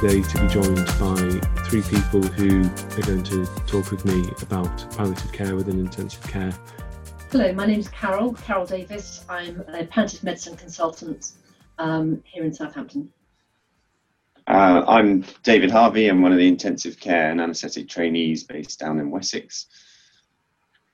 today to be joined by three people who are going to talk with me about palliative care within intensive care. Hello, my name is Carol, Carol Davis. I'm a palliative medicine consultant um, here in Southampton. Uh, I'm David Harvey. I'm one of the intensive care and anaesthetic trainees based down in Wessex.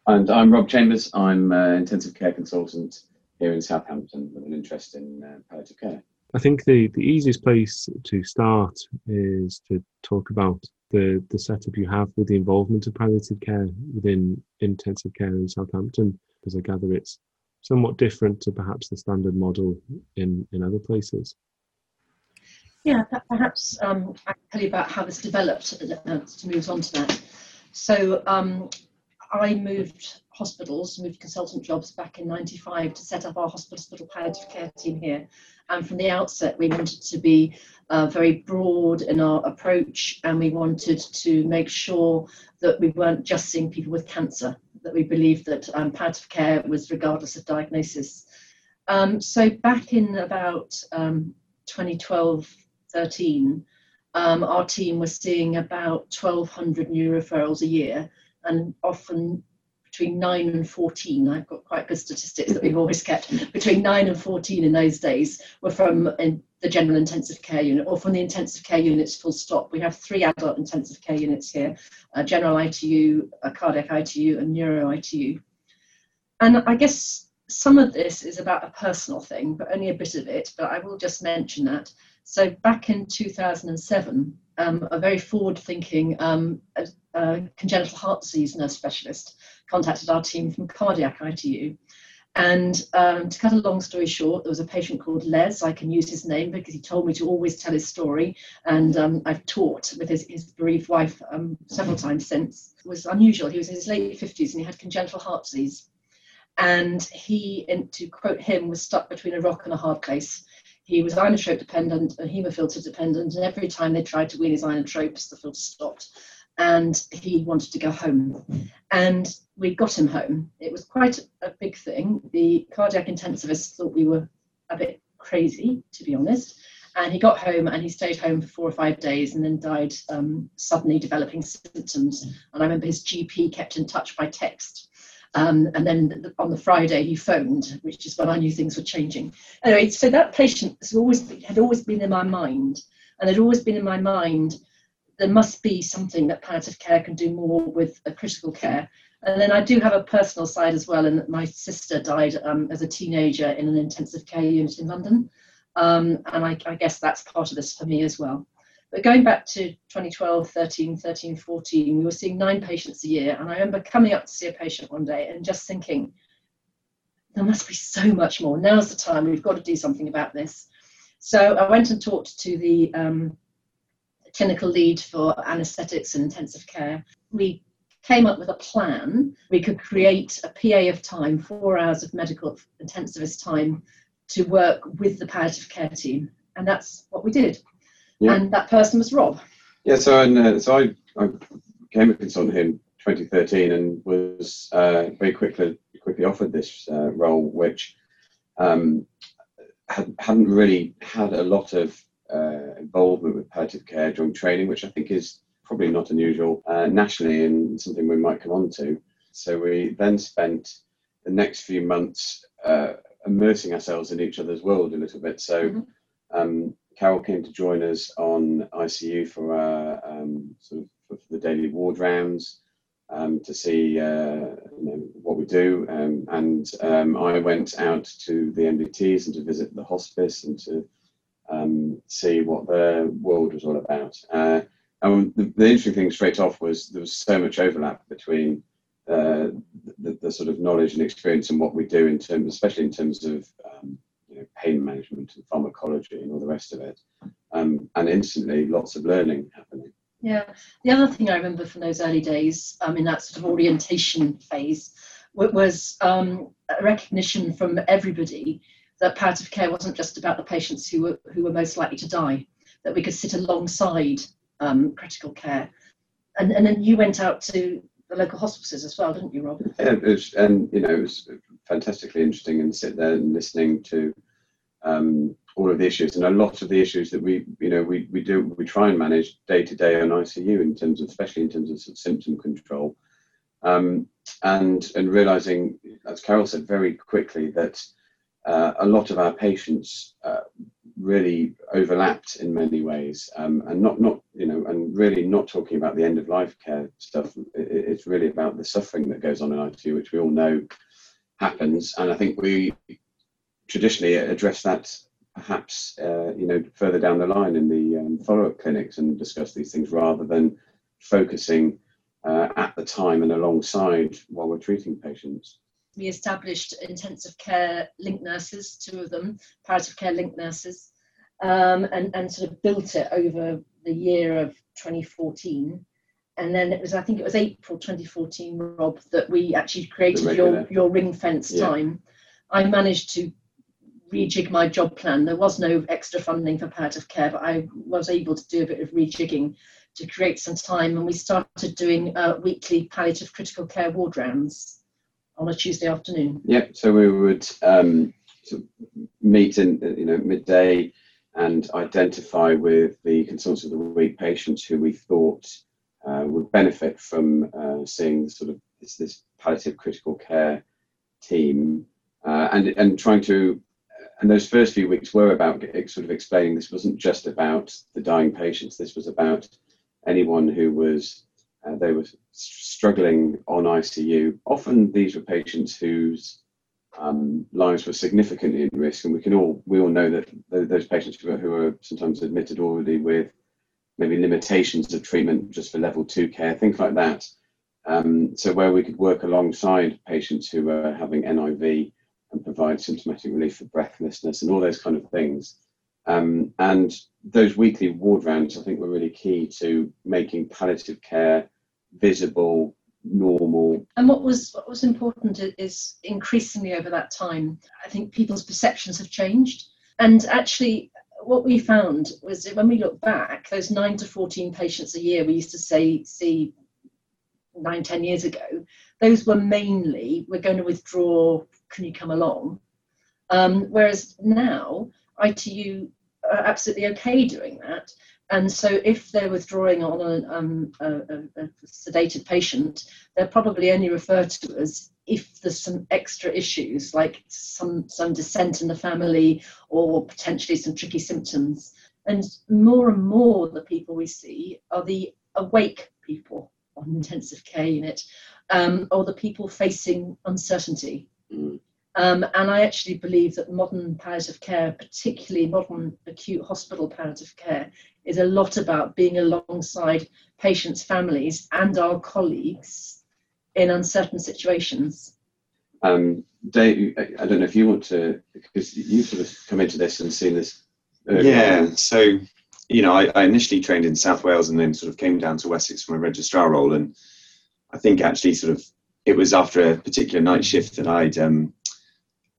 And I'm Rob Chambers. I'm an intensive care consultant here in Southampton with an interest in uh, palliative care. I think the, the easiest place to start is to talk about the, the setup you have with the involvement of palliative care within intensive care in Southampton, because I gather it's somewhat different to perhaps the standard model in, in other places. Yeah, perhaps um, I can tell you about how this developed uh, to move on to that. So um, I moved hospitals, moved consultant jobs back in 95 to set up our hospital palliative care team here. And from the outset, we wanted to be uh, very broad in our approach and we wanted to make sure that we weren't just seeing people with cancer, that we believed that um, palliative care was regardless of diagnosis. Um, so back in about um, 2012 13, um, our team was seeing about 1,200 new referrals a year and often between 9 and 14 i've got quite good statistics that we've always kept between 9 and 14 in those days were from in the general intensive care unit or from the intensive care units full stop. We have three adult intensive care units here a general itu a cardiac itu and neuro itu and i guess some of this is about a personal thing but only a bit of it but i will just mention that. So back in 2007 um, a very forward-thinking um, uh, congenital heart disease nurse specialist contacted our team from cardiac ITU. And um, to cut a long story short, there was a patient called Les. I can use his name because he told me to always tell his story. And um, I've taught with his, his bereaved wife um, several times since. It was unusual. He was in his late 50s and he had congenital heart disease. And he, to quote him, was stuck between a rock and a hard place. He was inotrope dependent and hemofilter dependent. And every time they tried to wean his inotropes, the filter stopped and he wanted to go home. And we got him home. It was quite a big thing. The cardiac intensivists thought we were a bit crazy, to be honest. And he got home and he stayed home for four or five days and then died um, suddenly developing symptoms. And I remember his GP kept in touch by text. Um, and then on the Friday he phoned, which is when I knew things were changing. Anyway, so that patient has always had always been in my mind, and had always been in my mind there must be something that palliative care can do more with critical care. And then I do have a personal side as well, and my sister died um, as a teenager in an intensive care unit in London. Um, and I, I, guess that's part of this for me as well. But going back to 2012, 13, 13, 14, we were seeing nine patients a year. And I remember coming up to see a patient one day and just thinking, there must be so much more. Now's the time, we've got to do something about this. So I went and talked to the um, clinical lead for anaesthetics and intensive care, we came up with a plan. We could create a PA of time, four hours of medical intensivist time to work with the palliative care team. And that's what we did. Yeah. And that person was Rob. Yeah, so, and, uh, so I, I became a consultant in 2013 and was uh, very quickly quickly offered this uh, role, which um, had, hadn't really had a lot of uh, involvement with palliative care during training, which I think is probably not unusual uh, nationally and something we might come on to. So we then spent the next few months uh, immersing ourselves in each other's world a little bit. So mm-hmm. um, Carol came to join us on ICU for our um, sort of for the daily ward rounds. Um, to see uh, you know, what we do. Um, and um, I went out to the MDTs and to visit the hospice and to um, see what the world was all about. Uh, and the, the, interesting thing straight off was there was so much overlap between uh, the, the, sort of knowledge and experience and what we do in terms, especially in terms of um, you know, pain management and pharmacology and all the rest of it. Um, and instantly, lots of learning happening. Yeah, the other thing I remember from those early days, um, in that sort of orientation phase, was um, a recognition from everybody that palliative care wasn't just about the patients who were who were most likely to die, that we could sit alongside um, critical care. And, and then you went out to the local hospices as well, didn't you, Rob? Yeah, it was, and you know, it was fantastically interesting and sit there and listening to um, all of the issues and a lot of the issues that we you know we, we do we try and manage day to day on ICU in terms of especially in terms of, sort of symptom control um, and and realizing as Carol said very quickly that uh, a lot of our patients uh, really overlapped in many ways. Um, and not not you know and really not talking about the end of life care stuff it, it's really about the suffering that goes on in ICU which we all know happens. And I think we traditionally address that perhaps uh, you know further down the line in the um, follow-up clinics and discuss these things rather than focusing uh, at the time and alongside while we're treating patients we established intensive care link nurses, two of them, palliative care link nurses, um, and, and sort of built it over the year of 2014. And then it was, I think it was April 2014, Rob, that we actually created your, your ring fence yeah. time. I managed to rejig my job plan. There was no extra funding for palliative care, but I was able to do a bit of rejigging to create some time. And we started doing uh, weekly palliative critical care ward rounds on a Tuesday afternoon. Yep. So we would um, meet in you know midday and identify with the consultants of the week patients who we thought uh, would benefit from uh, seeing sort of this, this, palliative critical care team uh, and and trying to and those first few weeks were about sort of explaining this wasn't just about the dying patients this was about anyone who was uh, they were struggling on ICU. Often these were patients whose um, lives were significantly in risk, and we can all we all know that those patients who are, who are sometimes admitted already with maybe limitations of treatment just for level two care, things like that. Um, so where we could work alongside patients who are having NIV and provide symptomatic relief for breathlessness and all those kind of things. Um, and those weekly ward rounds, I think, were really key to making palliative care visible, normal. And what was what was important is increasingly over that time, I think people's perceptions have changed. And actually, what we found was that when we look back, those nine to fourteen patients a year we used to say see nine ten years ago, those were mainly we're going to withdraw. Can you come along? Um, whereas now ITU are absolutely okay doing that. And so, if they're withdrawing on a, um, a, a, sedated patient, they're probably only referred to us if there's some extra issues, like some some dissent in the family or potentially some tricky symptoms. And more and more, the people we see are the awake people on intensive care unit, um, or the people facing uncertainty. Mm. Um, and I actually believe that modern palliative care, particularly modern acute hospital palliative care, is a lot about being alongside patients' families and our colleagues in uncertain situations. Um, Dave, I don't know if you want to, because you sort of come into this and seen this. Yeah, so you know, I, I, initially trained in South Wales and then sort of came down to Wessex for my registrar role, and I think actually sort of it was after a particular night shift that I'd um,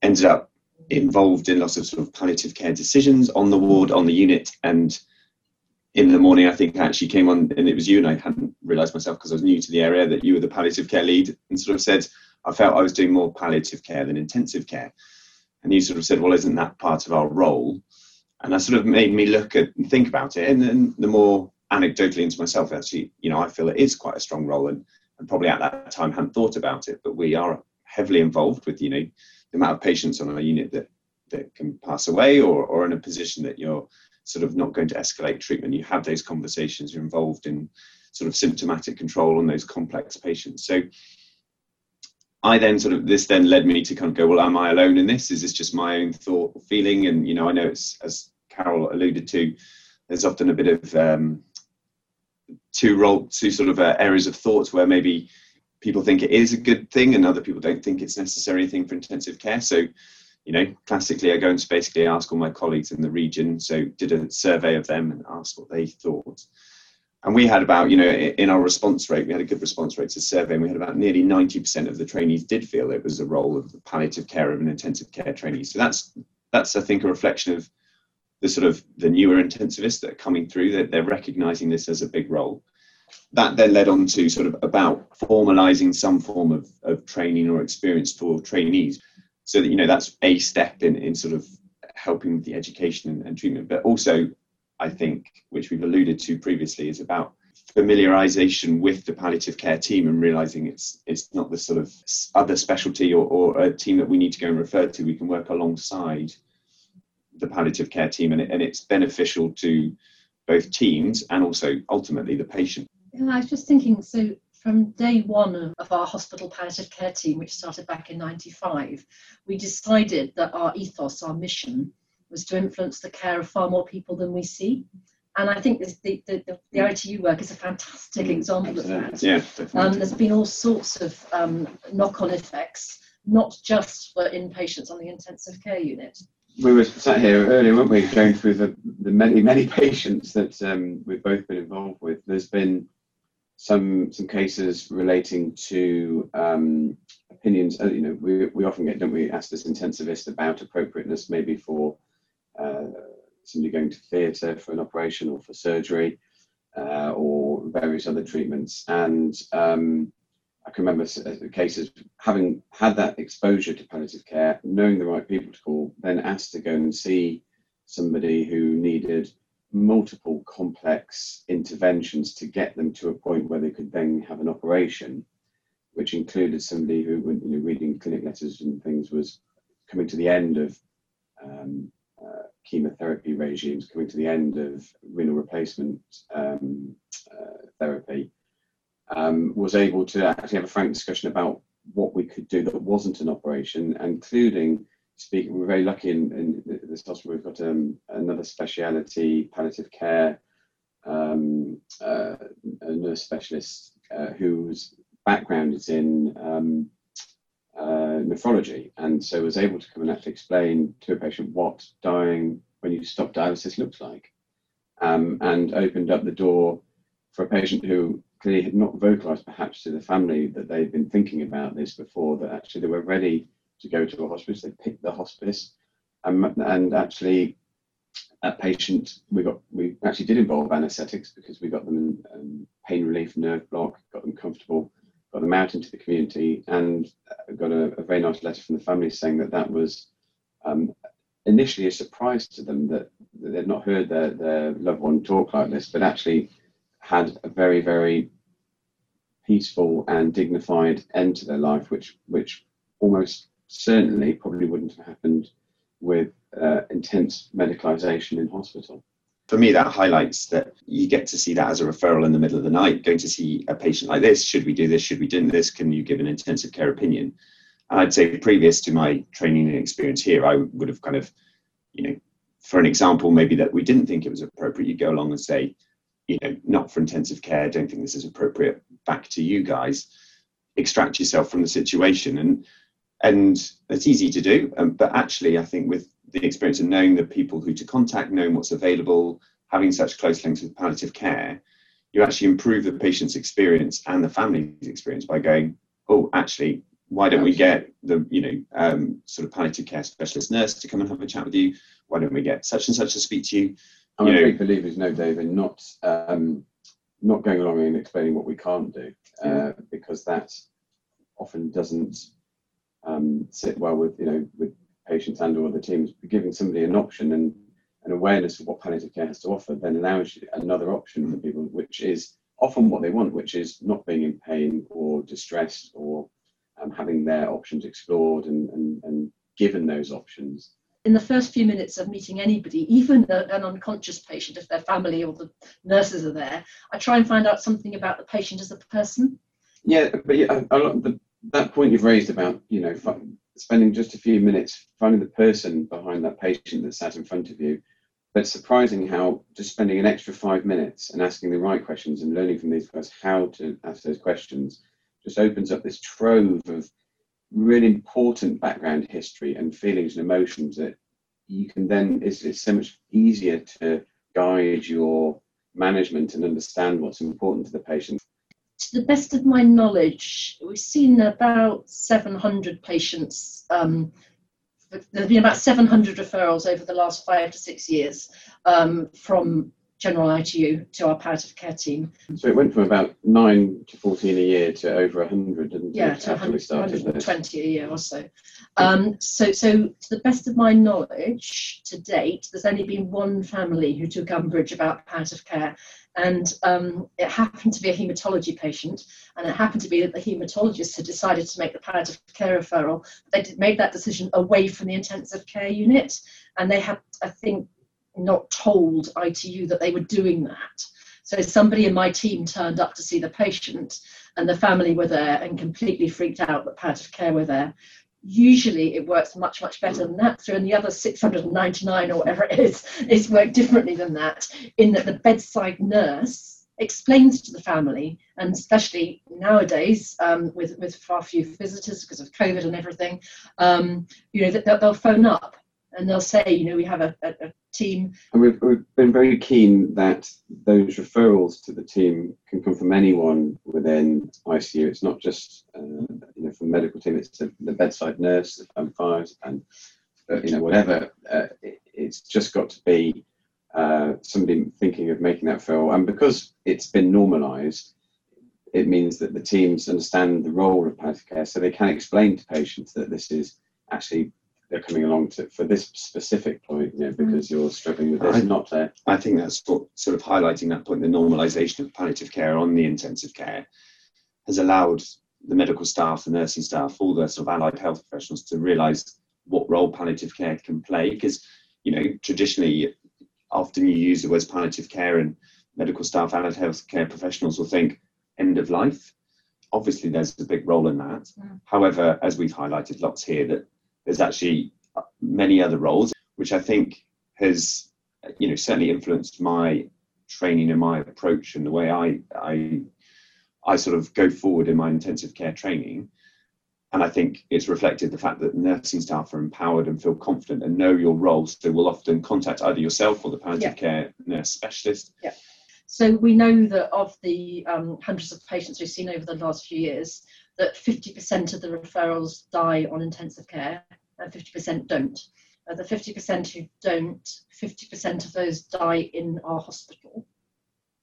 ended up involved in lots of sort of palliative care decisions on the ward, on the unit, and in the morning, I think I actually came on, and it was you, and I hadn't realised myself because I was new to the area that you were the palliative care lead, and sort of said I felt I was doing more palliative care than intensive care, and you sort of said, well, isn't that part of our role? And that sort of made me look at and think about it, and then the more anecdotally into myself, actually, you know, I feel it is quite a strong role, and, and probably at that time hadn't thought about it, but we are heavily involved with, you know, the amount of patients on a unit that that can pass away or, or in a position that you're sort of not going to escalate treatment. You have those conversations, you're involved in sort of symptomatic control on those complex patients. So I then sort of this then led me to kind of go, well, am I alone in this? Is this just my own thought or feeling? And you know, I know it's as Carol alluded to, there's often a bit of um, two role two sort of uh, areas of thought where maybe people think it is a good thing and other people don't think it's necessary thing for intensive care. So, you know, classically, I go and basically ask all my colleagues in the region. So, did a survey of them and asked what they thought. And we had about, you know, in our response rate, we had a good response rate to survey, and we had about nearly 90% of the trainees did feel it was a role of the palliative care of an intensive care trainee. So that's that's I think a reflection of the sort of the newer intensivists that are coming through that they're recognizing this as a big role that then led on to sort of about formalizing some form of, of training or experience for trainees so that you know that's a step in, in sort of helping with the education and, and treatment, but also I think, which we've alluded to previously, is about familiarization with the palliative care team and realizing it's it's not the sort of other specialty or, or a team that we need to go and refer to. We can work alongside the palliative care team, and, it, and it's beneficial to both teams and also ultimately the patient. I was just thinking. So from day one of our hospital palliative care team, which started back in '95, we decided that our ethos, our mission, was to influence the care of far more people than we see. And I think this, the, the, the, the ITU work is a fantastic mm, example Absolutely. of that. Yeah, um, there's been all sorts of um, knock on effects, not just for inpatients on the intensive care unit. We were sat here earlier, weren't we, going through the, the many, many patients that um, we've both been involved with. There's been some some cases relating to um, opinions. Uh, you know, we, we often get, don't we, asked as intensivists about appropriateness maybe for uh, somebody going to theatre for an operation or for surgery uh, or various other treatments. And um, I can remember uh, cases having had that exposure to palliative care, knowing the right people to call, then asked to go and see somebody who needed multiple complex interventions to get them to a point where they could then have an operation, which included somebody who, you know, reading clinic letters and things, was coming to the end of um, uh, chemotherapy regimes, coming to the end of renal replacement um, uh, therapy, um, was able to actually have a frank discussion about what we could do that wasn't an operation, including speaking. We're very lucky in, in this hospital. We've got um, another speciality, palliative care, um, uh, nurse specialist uh, whose background is in um, uh, nephrology, and so was able to come and actually explain to a patient what dying when you stop dialysis looks like, um, and opened up the door for a patient who clearly had not vocalized perhaps to the family that they'd been thinking about this before, that actually they were ready to go to a hospice. They picked the hospice, um, and actually a patient we got we actually did involve anaesthetics because we got them in um, pain relief, nerve block, got them comfortable got them out into the community, and got a, a very nice letter from the family saying that that was um, initially a surprise to them that, that they'd not heard their, their loved one talk like this, but actually had a very, very peaceful and dignified end to their life, which which almost certainly probably wouldn't have happened with uh, intense medicalisation in hospital for me, that highlights that you get to see that as a referral in the middle of the night, going to see a patient like this. Should we do this? Should we do this? Can you give an intensive care opinion? And I'd say previous to my training and experience here, I would have kind of, you know, for an example, maybe that we didn't think it was appropriate, you go along and say, you know, not for intensive care, don't think this is appropriate, back to you guys, extract yourself from the situation. And and it's easy to do, um, but actually, I think with the experience of knowing the people who to contact, knowing what's available, having such close links with palliative care, you actually improve the patient's experience and the family's experience by going, oh, actually, why don't we get the you know um, sort of palliative care specialist nurse to come and have a chat with you? Why don't we get such and such to speak to you? I'm you a big believer, no, David, not um, not going along and explaining what we can't do, uh, because that often doesn't um, sit well with you know with patients and or the teams, giving somebody an option and an awareness of what palliative care has to offer, then allows you another option for people, which is often what they want, which is not being in pain or distressed or um, having their options explored and, and, and given those options. In the first few minutes of meeting anybody, even an unconscious patient, if their family or the nurses are there, I try and find out something about the patient as a person. Yeah, but yeah, a lot, the, that point you've raised about you know spending just a few minutes finding the person behind that patient that sat in front of you. But surprising how just spending an extra five minutes and asking the right questions and learning from these guys how to ask those questions just opens up this trove of really important background history and feelings and emotions that you can then it's, it's so much easier to guide your management and understand what's important to the patient to the best of my knowledge, we've seen about 700 patients. Um, there have been about 700 referrals over the last five to six years um, from general ITU to our palliative care team. So it went from about nine to 14 a year to over 100, didn't Yeah, it? to after we started this? 120 a year or so. Um, so, so to the best of my knowledge, to date, there's only been one family who took umbrage about palliative care, and um, it happened to be a haematology patient, and it happened to be that the haematologist had decided to make the palliative care referral. They did, made that decision away from the intensive care unit, and they had, I think, not told ITU that they were doing that. So somebody in my team turned up to see the patient, and the family were there and completely freaked out that palliative care were there. Usually it works much, much better than that. So in the other 699 or whatever it is, it's worked differently than that, in that the bedside nurse explains to the family, and especially nowadays um, with, with far few visitors because of COVID and everything, um, you know, that they'll, they'll phone up and they'll say, you know, we have a, a, a team. And we've, we've been very keen that those referrals to the team can come from anyone within ICU. It's not just uh, you know from medical team. It's the, bedside nurse, the home fires, and uh, you know whatever. Uh, it, it's just got to be uh, somebody thinking of making that referral. And because it's been normalised, it means that the teams understand the role of palliative care, so they can explain to patients that this is actually they're coming along to for this specific point, you know, because you're struggling with this, I- not there. I think that's what, sort of highlighting that point, the normalisation of palliative care on the intensive care has allowed the medical staff, the nursing staff, all the sort of allied health professionals to realise what role palliative care can play. Because, you know, traditionally, often you use the words palliative care and medical staff, allied health care professionals will think end of life. Obviously, there's a big role in that. Mm. However, as we've highlighted lots here, that there's actually many other roles, which I think has, you know, certainly influenced my training and my approach and the way I I I sort of go forward in my intensive care training. And I think it's reflected the fact that nursing staff are empowered and feel confident and know your role. So will often contact either yourself or the palliative Yeah. care nurse specialist. Yeah. So we know that of the um, hundreds of patients we've seen over the last few years, that 50% of the referrals die on intensive care and 50% don't. Uh, the 50% who don't, 50% of those die in our hospital.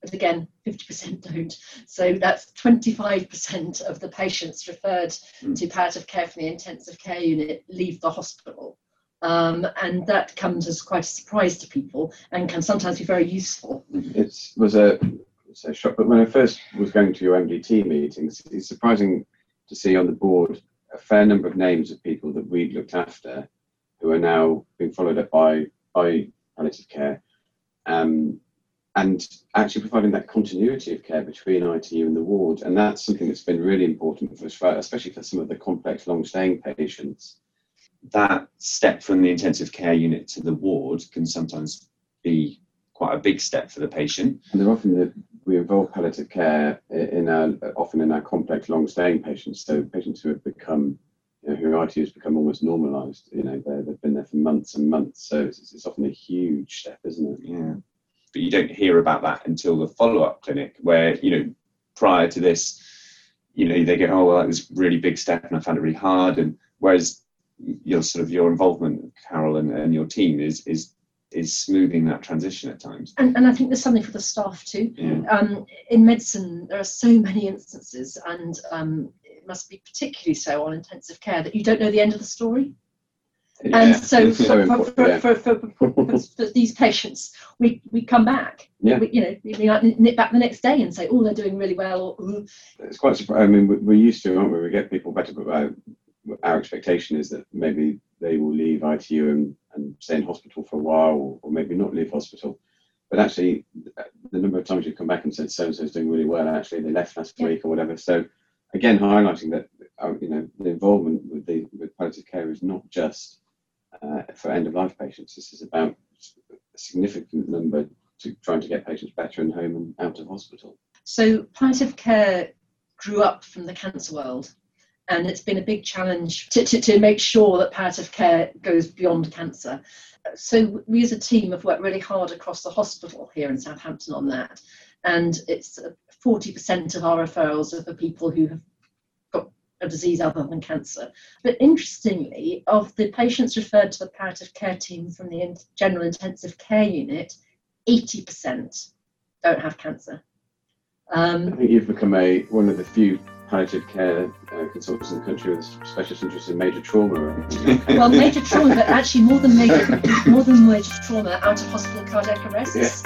But again, 50% don't. So that's 25% of the patients referred Mm. to palliative care from the intensive care unit leave the hospital. Um, and that comes as quite a surprise to people and can sometimes be very useful. It was a, a shock, but when I first was going to your MDT meetings, it's surprising to see on the board a fair number of names of people that we'd looked after who are now being followed up by, by palliative care. Um, and actually providing that continuity of care between ITU and the ward. And that's something that's been really important for us, especially for some of the complex, long staying patients. That step from the intensive care unit to the ward can sometimes be quite a big step for the patient. And they're often the, we involve palliative care in our often in our complex, long-staying patients. So patients who have become, you know, who ITU has become almost normalised. You know, they've been there for months and months. So it's, it's often a huge step, isn't it? Yeah. But you don't hear about that until the follow up clinic, where, you know, prior to this, you know, they go, oh, well, that was really big step and I found it really hard. And whereas your sort of your involvement, Carol, and, and your team is, is, is smoothing that transition at times. And, and I think there's something for the staff too. Yeah. Um, in medicine, there are so many instances, and um, it must be particularly so on intensive care, that you don't know the end of the story. Yeah. And so, for, for, for, for, these patients, we, we come back. Yeah. We, you know, we might nip back the next day and say, oh, they're doing really well. Or, It's quite surprising. I mean, we- we're used to, aren't we? We get people better, but our, expectation is that maybe they will leave ITU and, and stay in hospital for a while, or, or maybe not leave hospital. But actually, the number of times you've come back and said so and so is doing really well, actually they left last Yeah. week or whatever. So, again, highlighting that uh, you know the involvement with the with palliative care is not just uh, for end of life patients. This is about a significant number to trying to get patients better in home and out of hospital. So palliative care grew up from the cancer world, and it's been a big challenge to, to, to make sure that palliative care goes beyond cancer. So we as a team have worked really hard across the hospital here in Southampton on that, and it's uh, 40% of our referrals are for people who have got a disease other than cancer. But interestingly, of the patients referred to the palliative care team from the general intensive care unit, 80% don't have cancer. I Um, think you've become a one of the few palliative care uh, consultants in the country with specialist interest in major trauma. well, major trauma, but actually more than major, more than major trauma, out of hospital cardiac arrests.